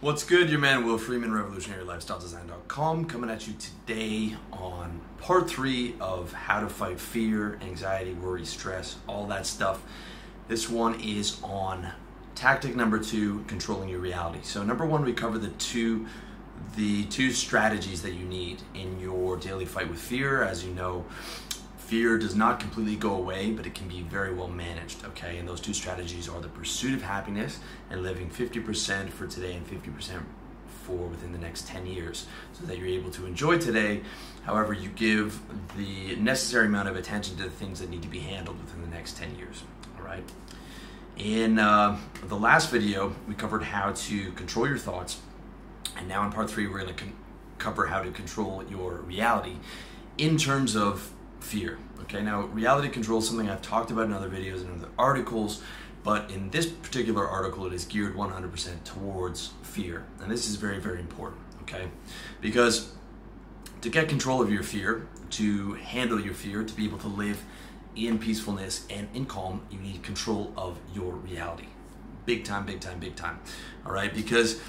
What's good? Your man Will Freeman, RevolutionaryLifestyleDesign.com, coming at you today on part three of how to fight fear, anxiety, worry, stress, all that stuff. This one is on tactic number two, controlling your reality. So number one, we cover the two the two strategies that you need in your daily fight with fear. As you know, fear does not completely go away, but it can be very well managed, okay? And those two strategies are the pursuit of happiness and living 50% for today and 50% for within the next 10 years so that you're able to enjoy today. However, you give the necessary amount of attention to the things that need to be handled within the next 10 years, all right? In uh, the last video, we covered how to control your thoughts. And now in part three, we're gonna cover how to control your reality in terms of fear. Okay, now reality control is something I've talked about in other videos and other articles, but in this particular article, it is geared 100% towards fear. And this is very, very important, okay? Because to get control of your fear, to handle your fear, to be able to live in peacefulness and in calm, you need control of your reality. Big time, big time, big time. All right, because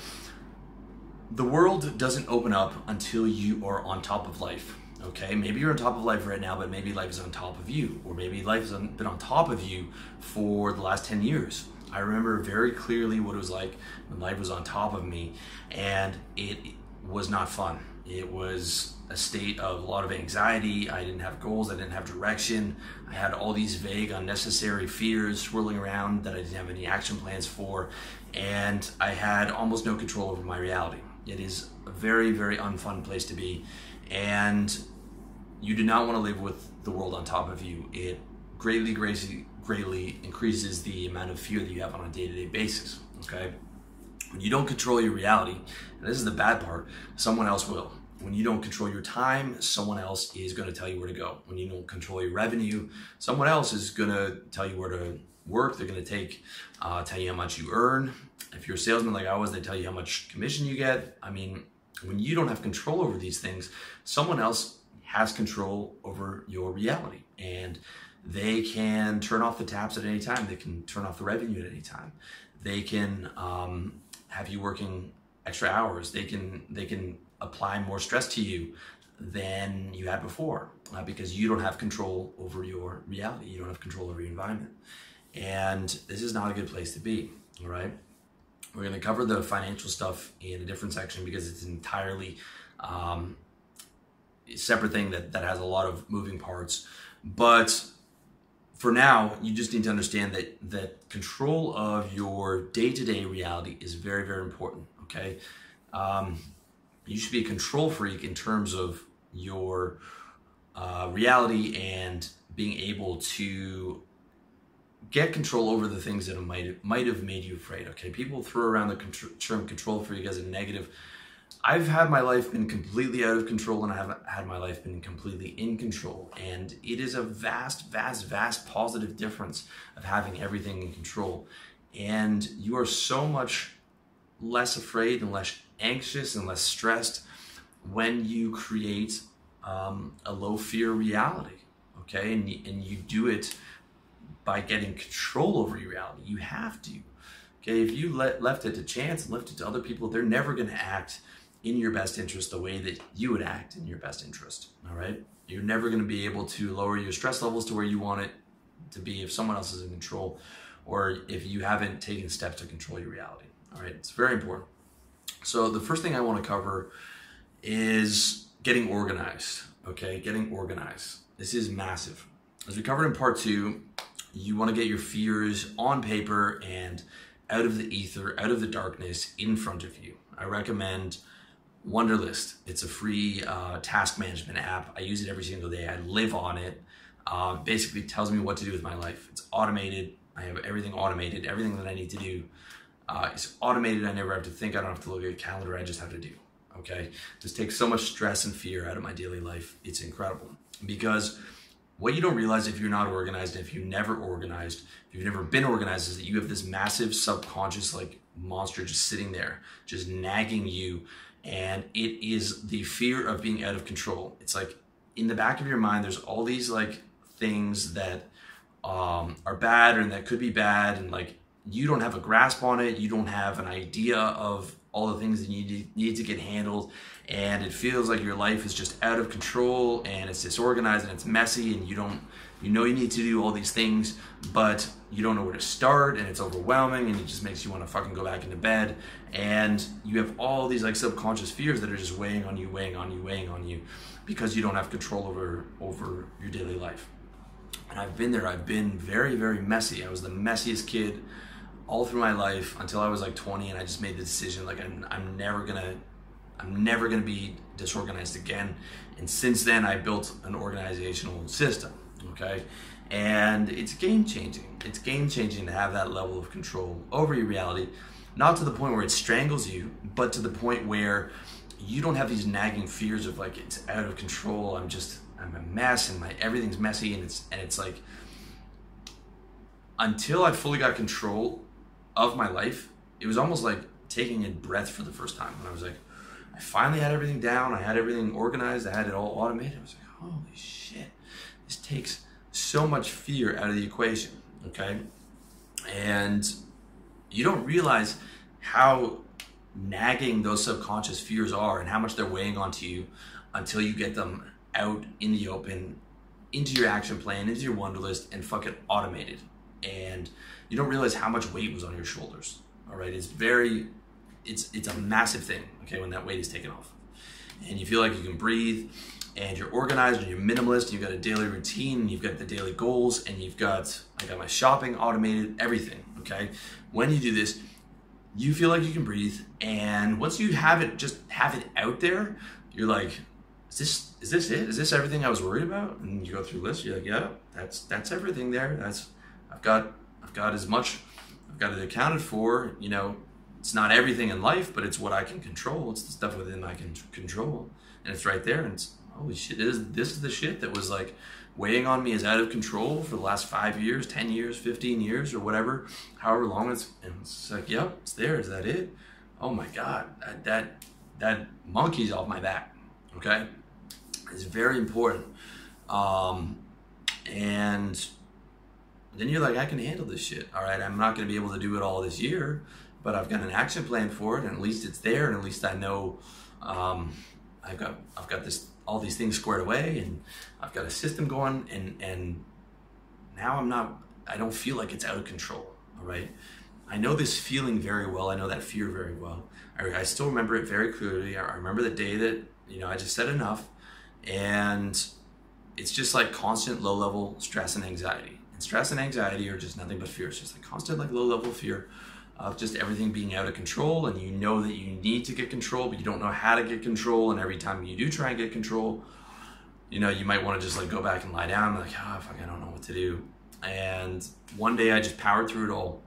the world doesn't open up until you are on top of life. Okay, maybe you're on top of life right now, but maybe life is on top of you, or maybe life has been on top of you for the last 10 years. I remember very clearly what it was like when life was on top of me, and it was not fun. It was a state of a lot of anxiety. I didn't have goals, I didn't have direction. I had all these vague, unnecessary fears swirling around that I didn't have any action plans for, and I had almost no control over my reality. It is a very, very unfun place to be and you do not want to live with the world on top of you. It greatly, greatly, greatly increases the amount of fear that you have on a day-to-day basis. Okay, when you don't control your reality, and this is the bad part, someone else will. When you don't control your time, someone else is going to tell you where to go. When you don't control your revenue, someone else is going to tell you where to work. They're going to take, uh, tell you how much you earn. If you're a salesman like I was, they tell you how much commission you get. I mean, when you don't have control over these things, someone else has control over your reality. And they can turn off the taps at any time. They can turn off the revenue at any time. They can um, have you working extra hours. They can they can apply more stress to you than you had before uh, because you don't have control over your reality. You don't have control over your environment, and this is not a good place to be. All right. We're going to cover the financial stuff in a different section because it's entirely um, separate thing that, that has a lot of moving parts. But for now, you just need to understand that that control of your day-to-day reality is very, very important. Okay, um, you should be a control freak in terms of your uh, reality and being able to get control over the things that might might have made you afraid. Okay, people throw around the term control freak as a negative. I've had my life been completely out of control, and I haven't had my life been completely in control. And it is a vast, vast, vast positive difference of having everything in control. And you are so much less afraid and less anxious and less stressed when you create um, a low fear reality. Okay, and and you do it by getting control over your reality. You have to. Okay, if you let, left it to chance and left it to other people, they're never going to act in your best interest the way that you would act in your best interest. All right, you're never going to be able to lower your stress levels to where you want it to be if someone else is in control, or if you haven't taken steps to control your reality. All right, it's very important. So the first thing I want to cover is getting organized. Okay, getting organized. This is massive. As we covered in part two, you want to get your fears on paper and out of the ether, out of the darkness, in front of you. I recommend Wunderlist. It's a free uh, task management app. I use it every single day. I live on it. Uh, basically tells me what to do with my life. It's automated. I have everything automated. Everything that I need to do uh, is automated. I never have to think. I don't have to look at a calendar. I just have to do. Okay. This takes so much stress and fear out of my daily life. It's incredible because what you don't realize if you're not organized, if you've never organized, if you've never been organized, is that you have this massive subconscious like monster just sitting there, just nagging you. And it is the fear of being out of control. It's like in the back of your mind, there's all these like things that um, are bad and that could be bad. And like you don't have a grasp on it, you don't have an idea of all the things that you need, need to get handled, and it feels like your life is just out of control and it's disorganized and it's messy, and you don't, you know, you need to do all these things, but you don't know where to start, and it's overwhelming, and it just makes you want to fucking go back into bed, and you have all these like subconscious fears that are just weighing on you, weighing on you, weighing on you, because you don't have control over over your daily life. And I've been there. I've been very, very messy. I was the messiest kid all through my life until I was like 20, and I just made the decision like I'm, I'm never gonna, I'm never gonna be disorganized again. And since then, I built an organizational system. Okay, and it's game changing. It's game changing to have that level of control over your reality, not to the point where it strangles you, but to the point where you don't have these nagging fears of like it's out of control. I'm just I'm a mess and my everything's messy and it's and it's like until I fully got control of my life, it was almost like taking a breath for the first time when I was like, I finally had everything down, I had everything organized, I had it all automated. I was like, holy shit, this takes so much fear out of the equation, okay? And you don't realize how nagging those subconscious fears are and how much they're weighing onto you until you get them out in the open into your action plan, into your Wunderlist, and fucking automated. And you don't realize how much weight was on your shoulders. All right, it's very, it's it's a massive thing. Okay, when that weight is taken off, and you feel like you can breathe, and you're organized, and you're minimalist. You've got a daily routine, and you've got the daily goals, and you've got I got my shopping automated, everything. Okay, when you do this, you feel like you can breathe, and once you have it, just have it out there, you're like, is this is this it? Is this everything I was worried about? And you go through the list, you're like, yeah, that's that's everything there. That's I've got I've got as much I've got it accounted for. You know, it's not everything in life, but it's what I can control. It's the stuff within I can control, and it's right there. And it's holy shit, this is this is the shit that was like weighing on me is out of control for the last five years, ten years, fifteen years, or whatever, however long it's. And it's like, yep, it's there. Is that it? Oh my god, that that, that monkey's off my back. Okay, it's very important. Um, and then you're like, I can handle this shit. All right, I'm not going to be able to do it all this year, but I've got an action plan for it, and at least it's there, and at least I know um, I've got I've got this all these things squared away, and I've got a system going, and and now I'm not. I don't feel like it's out of control. All right, I know this feeling very well. I know that fear very well. I, I still remember it very clearly. I remember the day that you know I just said enough, and it's just like constant low level stress and anxiety stress and anxiety are just nothing but fear. It's just a constant, like low level fear of just everything being out of control. And you know that you need to get control, but you don't know how to get control. And every time you do try and get control, you know, you might want to just like go back and lie down. Like, oh, fuck, I don't know what to do. And one day I just powered through it all,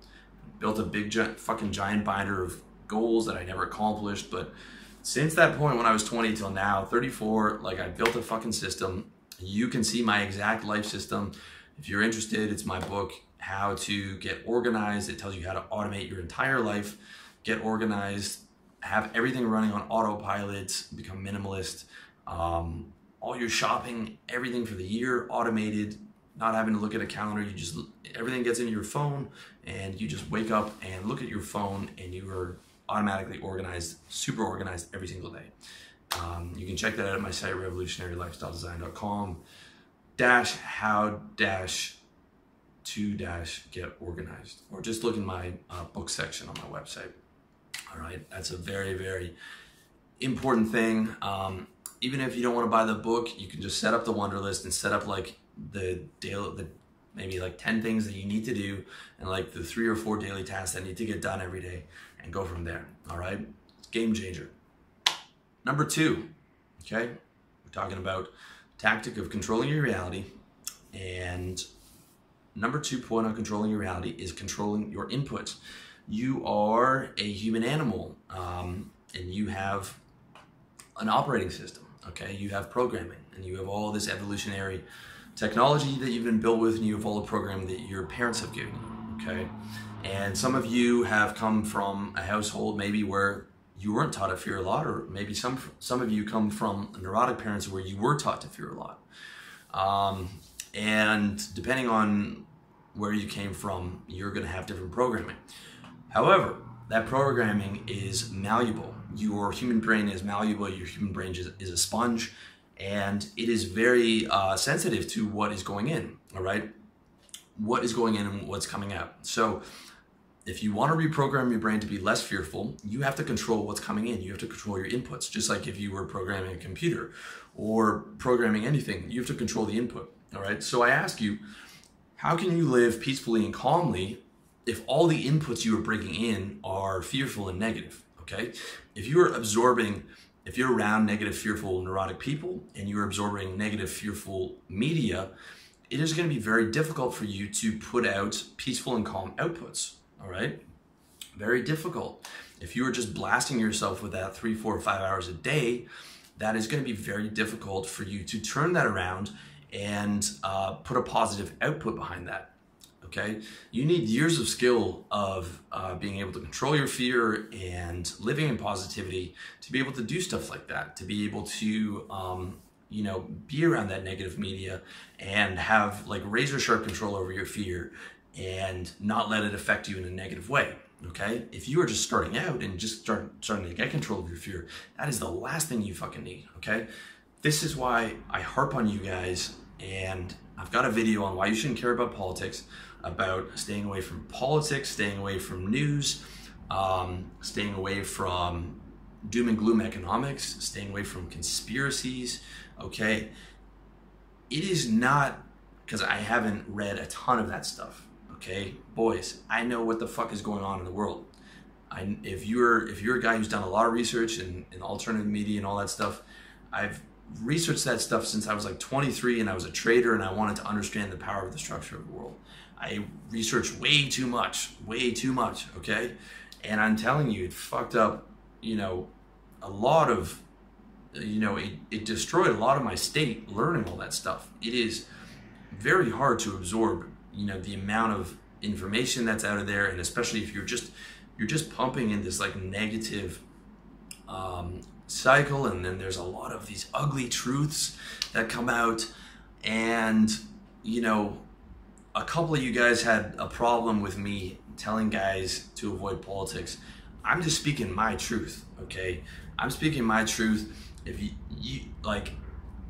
built a big, giant, fucking giant binder of goals that I never accomplished. But since that point, when I was 20 till now, 34, like I built a fucking system. You can see my exact life system if you're interested, it's my book, How to Get Organized. It tells you how to automate your entire life, get organized, have everything running on autopilot, become minimalist. Um, all your shopping, everything for the year automated, not having to look at a calendar. You just, everything gets into your phone and you just wake up and look at your phone and you are automatically organized, super organized every single day. Um, you can check that out at my site, revolutionarylifestyledesign.com dash how dash to dash get organized. Or just look in my uh, book section on my website. All right that's a very very important thing. Um, even if you don't want to buy the book you can just set up the Wunderlist and set up like the daily the maybe like 10 things that you need to do and like the three or four daily tasks that need to get done every day and go from there. All right game changer. Number two okay we're talking about tactic of controlling your reality. And number two point on controlling your reality is controlling your inputs. You are a human animal um, and you have an operating system, okay? You have programming and you have all this evolutionary technology that you've been built with and you have all the programming that your parents have given you, okay? And some of you have come from a household maybe where you weren't taught to fear a lot, or maybe some some of you come from neurotic parents where you were taught to fear a lot. Um, and depending on where you came from, you're going to have different programming. However, that programming is malleable. Your human brain is malleable. Your human brain is, is a sponge, and it is very uh, sensitive to what is going in. All right, what is going in and what's coming out. So, if you want to reprogram your brain to be less fearful, you have to control what's coming in. You have to control your inputs, just like if you were programming a computer or programming anything, you have to control the input. All right. So I ask you, how can you live peacefully and calmly if all the inputs you are bringing in are fearful and negative? Okay. If you are absorbing, if you're around negative, fearful, neurotic people and you're absorbing negative, fearful media, it is going to be very difficult for you to put out peaceful and calm outputs. All right. Very difficult. If you are just blasting yourself with that three, four, five hours a day, that is going to be very difficult for you to turn that around and uh, put a positive output behind that. Okay, you need years of skill of uh, being able to control your fear and living in positivity to be able to do stuff like that. To be able to, um, you know, be around that negative media and have like razor sharp control over your fear and not let it affect you in a negative way. Okay, if you are just starting out and just start starting to get control of your fear, that is the last thing you fucking need. Okay, this is why I harp on you guys, and I've got a video on why you shouldn't care about politics, about staying away from politics, staying away from news, um, staying away from doom and gloom economics, staying away from conspiracies. Okay, it is not because I haven't read a ton of that stuff okay boys i know what the fuck is going on in the world. I, if you're if you're a guy who's done a lot of research in, in alternative media and all that stuff i've researched that stuff since i was like 23 and i was a trader and i wanted to understand the power of the structure of the world. I researched way too much way too much okay? And i'm telling you it fucked up you know a lot of you know it, it destroyed a lot of my state learning all that stuff. It is very hard to absorb you know the amount of information that's out of there and especially if you're just you're just pumping in this like negative um, cycle and then there's a lot of these ugly truths that come out. And you know a couple of you guys had a problem with me telling guys to avoid politics. I'm just speaking my truth okay? I'm speaking my truth. If you, you like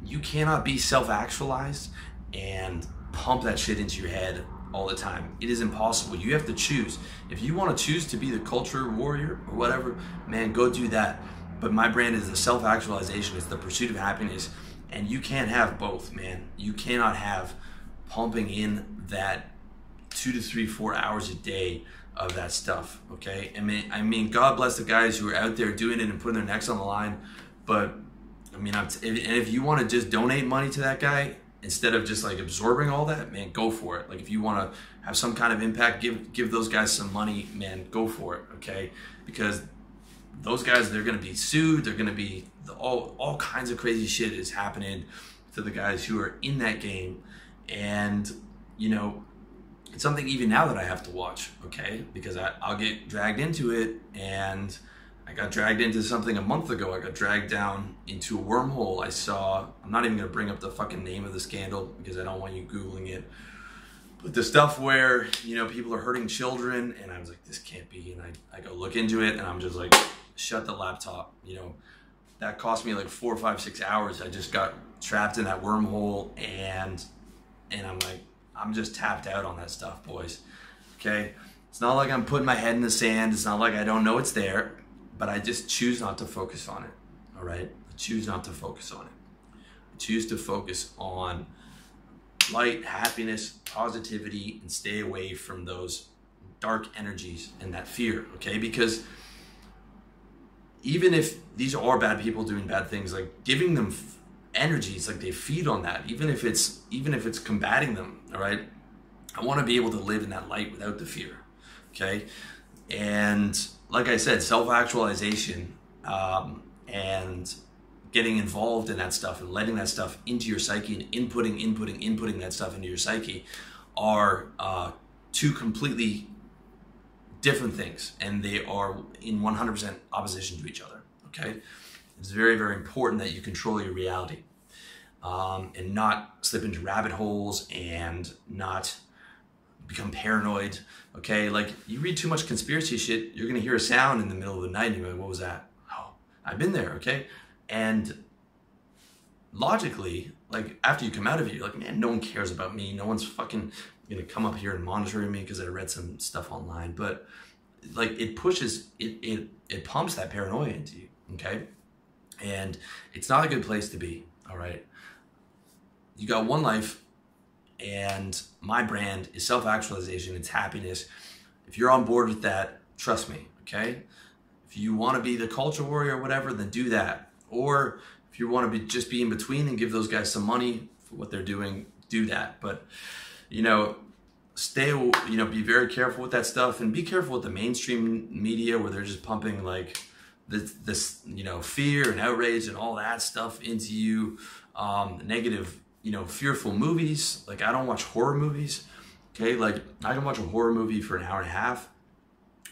you cannot be self-actualized and pump that shit into your head all the time. It is impossible. You have to choose. If you want to choose to be the culture warrior or whatever, man, go do that. But my brand is the self actualization, it's the pursuit of happiness. And you can't have both, man. You cannot have pumping in that two to three, four hours a day of that stuff. Okay. I mean, I mean, God bless the guys who are out there doing it and putting their necks on the line. But I mean, I'm t- and if you want to just donate money to that guy, instead of just like absorbing all that, man, go for it. Like if you want to have some kind of impact, give give those guys some money, man, go for it, okay? Because those guys, they're gonna be sued. They're gonna be all all kinds of crazy shit is happening to the guys who are in that game, and you know. It's something even now that I have to watch, okay? Because I, I'll get dragged into it and I got dragged into something a month ago. I got dragged down into a wormhole. I saw, I'm not even going to bring up the fucking name of the scandal because I don't want you Googling it. But the stuff where, you know, people are hurting children, and I was like, this can't be. And I, I go look into it, and I'm just like, shut the laptop. You know, that cost me like four, five, six hours. I just got trapped in that wormhole, and and I'm like, I'm just tapped out on that stuff, boys. Okay? It's not like I'm putting my head in the sand. It's not like I don't know it's there but I just choose not to focus on it. All right? I choose not to focus on it. I choose to focus on light, happiness, positivity, and stay away from those dark energies and that fear, okay? Because even if these are bad people doing bad things, like giving them energies, like they feed on that, even if it's even if it's combating them, all right? I want to be able to live in that light without the fear, okay? And like I said, self actualization um, and getting involved in that stuff and letting that stuff into your psyche and inputting, inputting, inputting that stuff into your psyche are uh, two completely different things and they are in 100% opposition to each other. Okay? It's very, very important that you control your reality um, and not slip into rabbit holes and not become paranoid. Okay, like you read too much conspiracy shit, you're gonna hear a sound in the middle of the night, and you're like, "What was that?" Oh, I've been there. Okay, and logically, like after you come out of it, you're like, "Man, no one cares about me. No one's fucking gonna come up here and monitoring me because I read some stuff online." But like it pushes, it it it pumps that paranoia into you. Okay, and it's not a good place to be. All right, you got one life and my brand is self actualization, it's happiness. If you're on board with that, trust me, okay? If you want to be the culture warrior or whatever, then do that. Or if you want to be just be in between and give those guys some money for what they're doing, do that. But you know, stay you know, be very careful with that stuff and be careful with the mainstream media where they're just pumping like this, this you know, fear and outrage and all that stuff into you, um, negative you know, fearful movies. Like I don't watch horror movies. Okay, like I can watch a horror movie for an hour and a half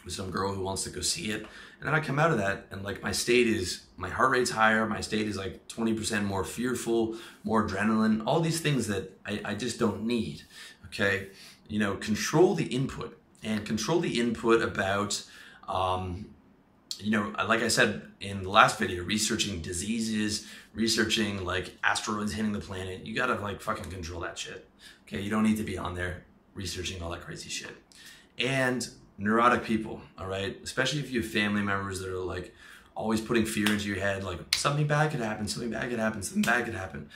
with some girl who wants to go see it. And then I come out of that and like my state is my heart rate's higher, my state is like 20% more fearful, more adrenaline, all these things that I, I just don't need. Okay. You know, control the input and control the input about um, you know, like I said in the last video, researching diseases, researching like asteroids hitting the planet, you gotta like fucking control that shit. Okay, you don't need to be on there researching all that crazy shit. And neurotic people, all right, especially if you have family members that are like always putting fear into your head, like something bad could happen, something bad could happen, something bad could happen.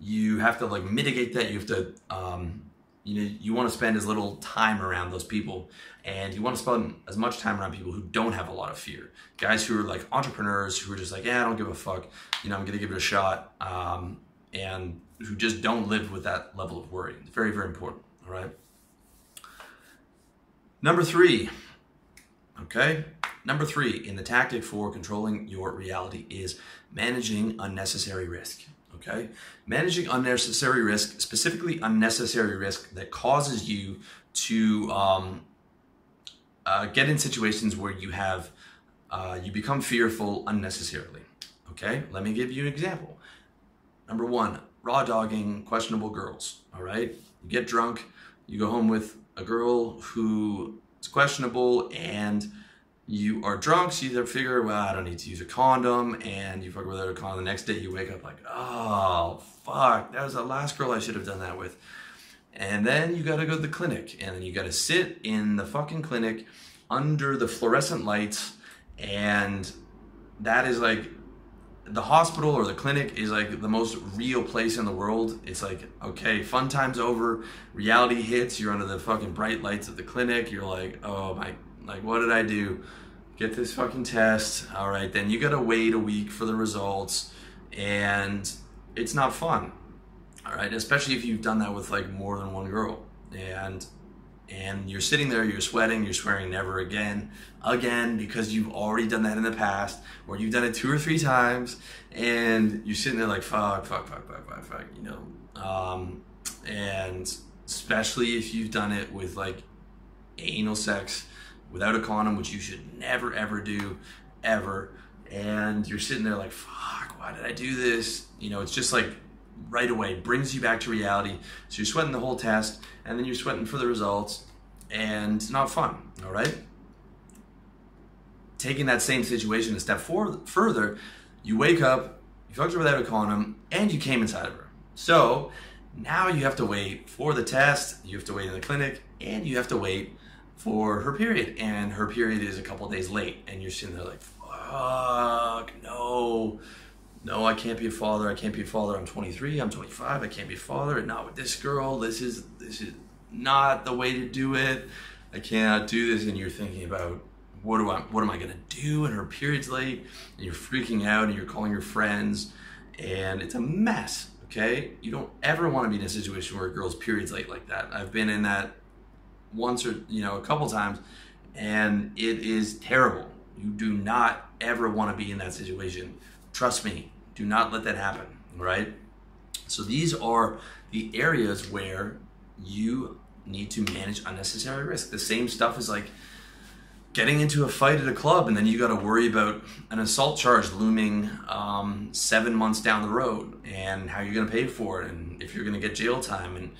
You have to like mitigate that. You have to um, you know you want to spend as little time around those people and you want to spend as much time around people who don't have a lot of fear. Guys who are like entrepreneurs who are just like yeah i don't give a fuck. You know i'm gonna give it a shot um, and who just don't live with that level of worry. It's very very important all right? Number three okay? Number three in the tactic for controlling your reality is managing unnecessary risk okay? Managing unnecessary risk, specifically unnecessary risk that causes you to um, uh, get in situations where you have, uh, you become fearful unnecessarily, okay? Let me give you an example. Number one, raw dogging questionable girls, all right? You get drunk, you go home with a girl who is questionable and you are drunk, so you figure, well, I don't need to use a condom, and you fuck with a condom. The next day, you wake up like, oh, fuck, that was the last girl I should have done that with. And then you gotta go to the clinic, and then you gotta sit in the fucking clinic under the fluorescent lights, and that is like the hospital or the clinic is like the most real place in the world. It's like, okay, fun time's over, reality hits, you're under the fucking bright lights of the clinic, you're like, oh my like, what did I do? Get this fucking test. All right, then you gotta wait a week for the results, and it's not fun. All right, especially if you've done that with like more than one girl, and and you're sitting there, you're sweating, you're swearing never again, again, because you've already done that in the past, or you've done it two or three times, and you're sitting there like fuck, fuck, fuck, fuck, fuck, fuck, you know, um, and especially if you've done it with like anal sex without a condom, which you should never ever do, ever. And you're sitting there like, fuck, why did I do this? You know, it's just like right away brings you back to reality. So you're sweating the whole test, and then you're sweating for the results, and it's not fun. All right. Taking that same situation a step for, further, you wake up, you fucked her without a condom, and you came inside of her. So now you have to wait for the test, you have to wait in the clinic, and you have to wait for her period, and her period is a couple days late, and you're sitting there like, fuck, no, no, I can't be a father. I can't be a father. I'm 23. I'm 25. I can't be a father. And not with this girl. This is this is not the way to do it. I cannot do this. And you're thinking about what do I what am I gonna do? And her period's late, and you're freaking out, and you're calling your friends, and it's a mess. Okay, you don't ever want to be in a situation where a girl's period's late like that. I've been in that once or you know a couple times, and it is terrible. You do not ever want to be in that situation. Trust me, do not let that happen. Right. So these are the areas where you need to manage unnecessary risk. The same stuff is like getting into a fight at a club and then you got to worry about an assault charge looming um, seven months down the road and how you're going to pay for it and if you're going to get jail time and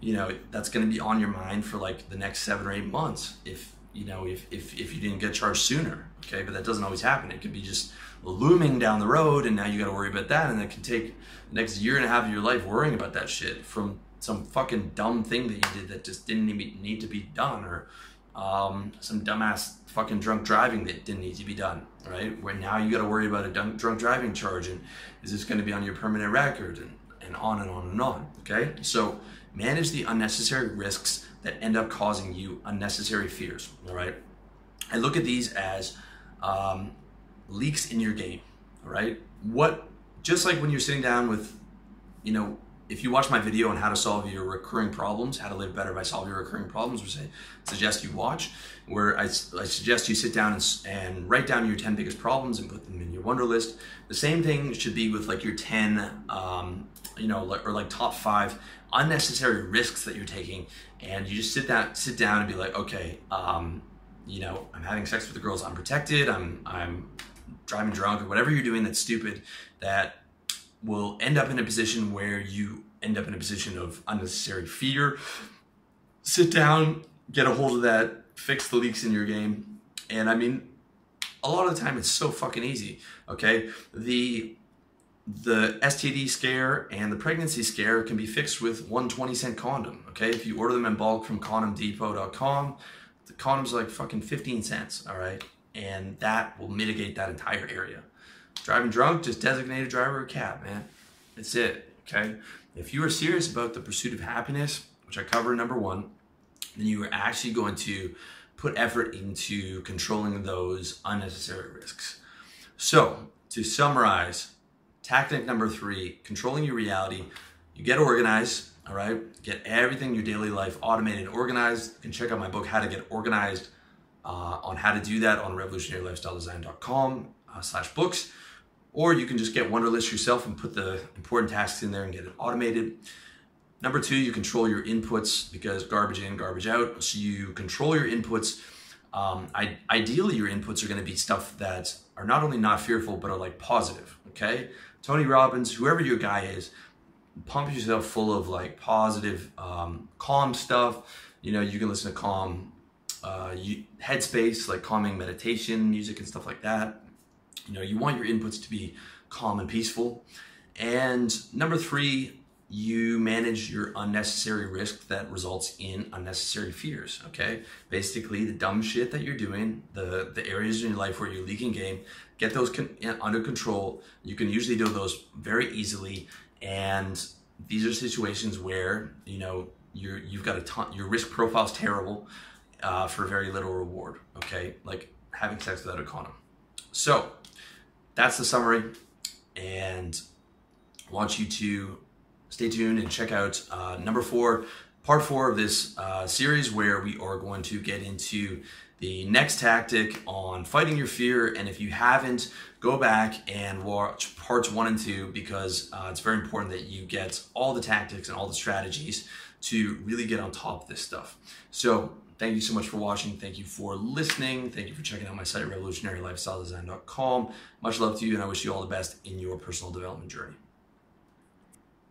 you know, that's going to be on your mind for like the next seven or eight months. If, you know, if, if, if you didn't get charged sooner, okay, but that doesn't always happen. It could be just looming down the road and now you got to worry about that. And that can take next year and a half of your life worrying about that shit from some fucking dumb thing that you did that just didn't even need to be done or um, some dumbass fucking drunk driving that didn't need to be done, right? Where now you got to worry about a drunk driving charge and is this going to be on your permanent record and, and on and on and on, okay? So manage the unnecessary risks that end up causing you unnecessary fears, all right? I look at these as um, leaks in your game, all right? What, just like when you're sitting down with, you know, if you watch my video on how to solve your recurring problems, how to live better by solving your recurring problems, which I suggest you watch, where I, I suggest you sit down and, and, write down your 10 biggest problems and put them in your Wunderlist. The same thing should be with like your 10, um, you know, or like top five unnecessary risks that you're taking. And you just sit down, sit down and be like, okay, um, you know, I'm having sex with the girls unprotected. I'm, I'm driving drunk or whatever you're doing that's stupid that will end up in a position where you end up in a position of unnecessary fear. Sit down, get a hold of that, fix the leaks in your game. And I mean, a lot of the time it's so fucking easy, okay? The the STD scare and the pregnancy scare can be fixed with one 20 cent condom, okay? If you order them in bulk from condomdepot.com, the condom's are like fucking 15 cents, all right? And that will mitigate that entire area. Driving drunk, just designate a driver or cab, man. That's it, okay? If you are serious about the pursuit of happiness, which I cover number one, then you are actually going to put effort into controlling those unnecessary risks. So, to summarize, tactic number three, controlling your reality, you get organized, all right? Get everything in your daily life automated organized. You can check out my book, How to Get Organized, uh, on how to do that on revolutionarylifestyledesign.com uh, slash books or you can just get Wunderlist yourself and put the important tasks in there and get it automated. Number two, you control your inputs because garbage in, garbage out. So you control your inputs. Um, I, ideally, your inputs are going to be stuff that are not only not fearful, but are like positive. Okay. Tony Robbins, whoever your guy is, pump yourself full of like positive, um, calm stuff. You know, you can listen to calm uh, you, headspace, like calming meditation music and stuff like that. You know, you want your inputs to be calm and peaceful. And number three, you manage your unnecessary risk that results in unnecessary fears. Okay, basically the dumb shit that you're doing, the the areas in your life where you're leaking game, get those con- under control. You can usually do those very easily, and these are situations where you know you're you've got a ton. Your risk profile's terrible uh, for very little reward. Okay, like having sex without a condom. So that's the summary. And I want you to stay tuned and check out uh, number four, part four of this uh, series, where we are going to get into the next tactic on fighting your fear. And if you haven't, go back and watch parts one and two because uh, it's very important that you get all the tactics and all the strategies to really get on top of this stuff. So Thank you so much for watching. Thank you for listening. Thank you for checking out my site, revolutionarylifestyledesign.com. Much love to you, and I wish you all the best in your personal development journey.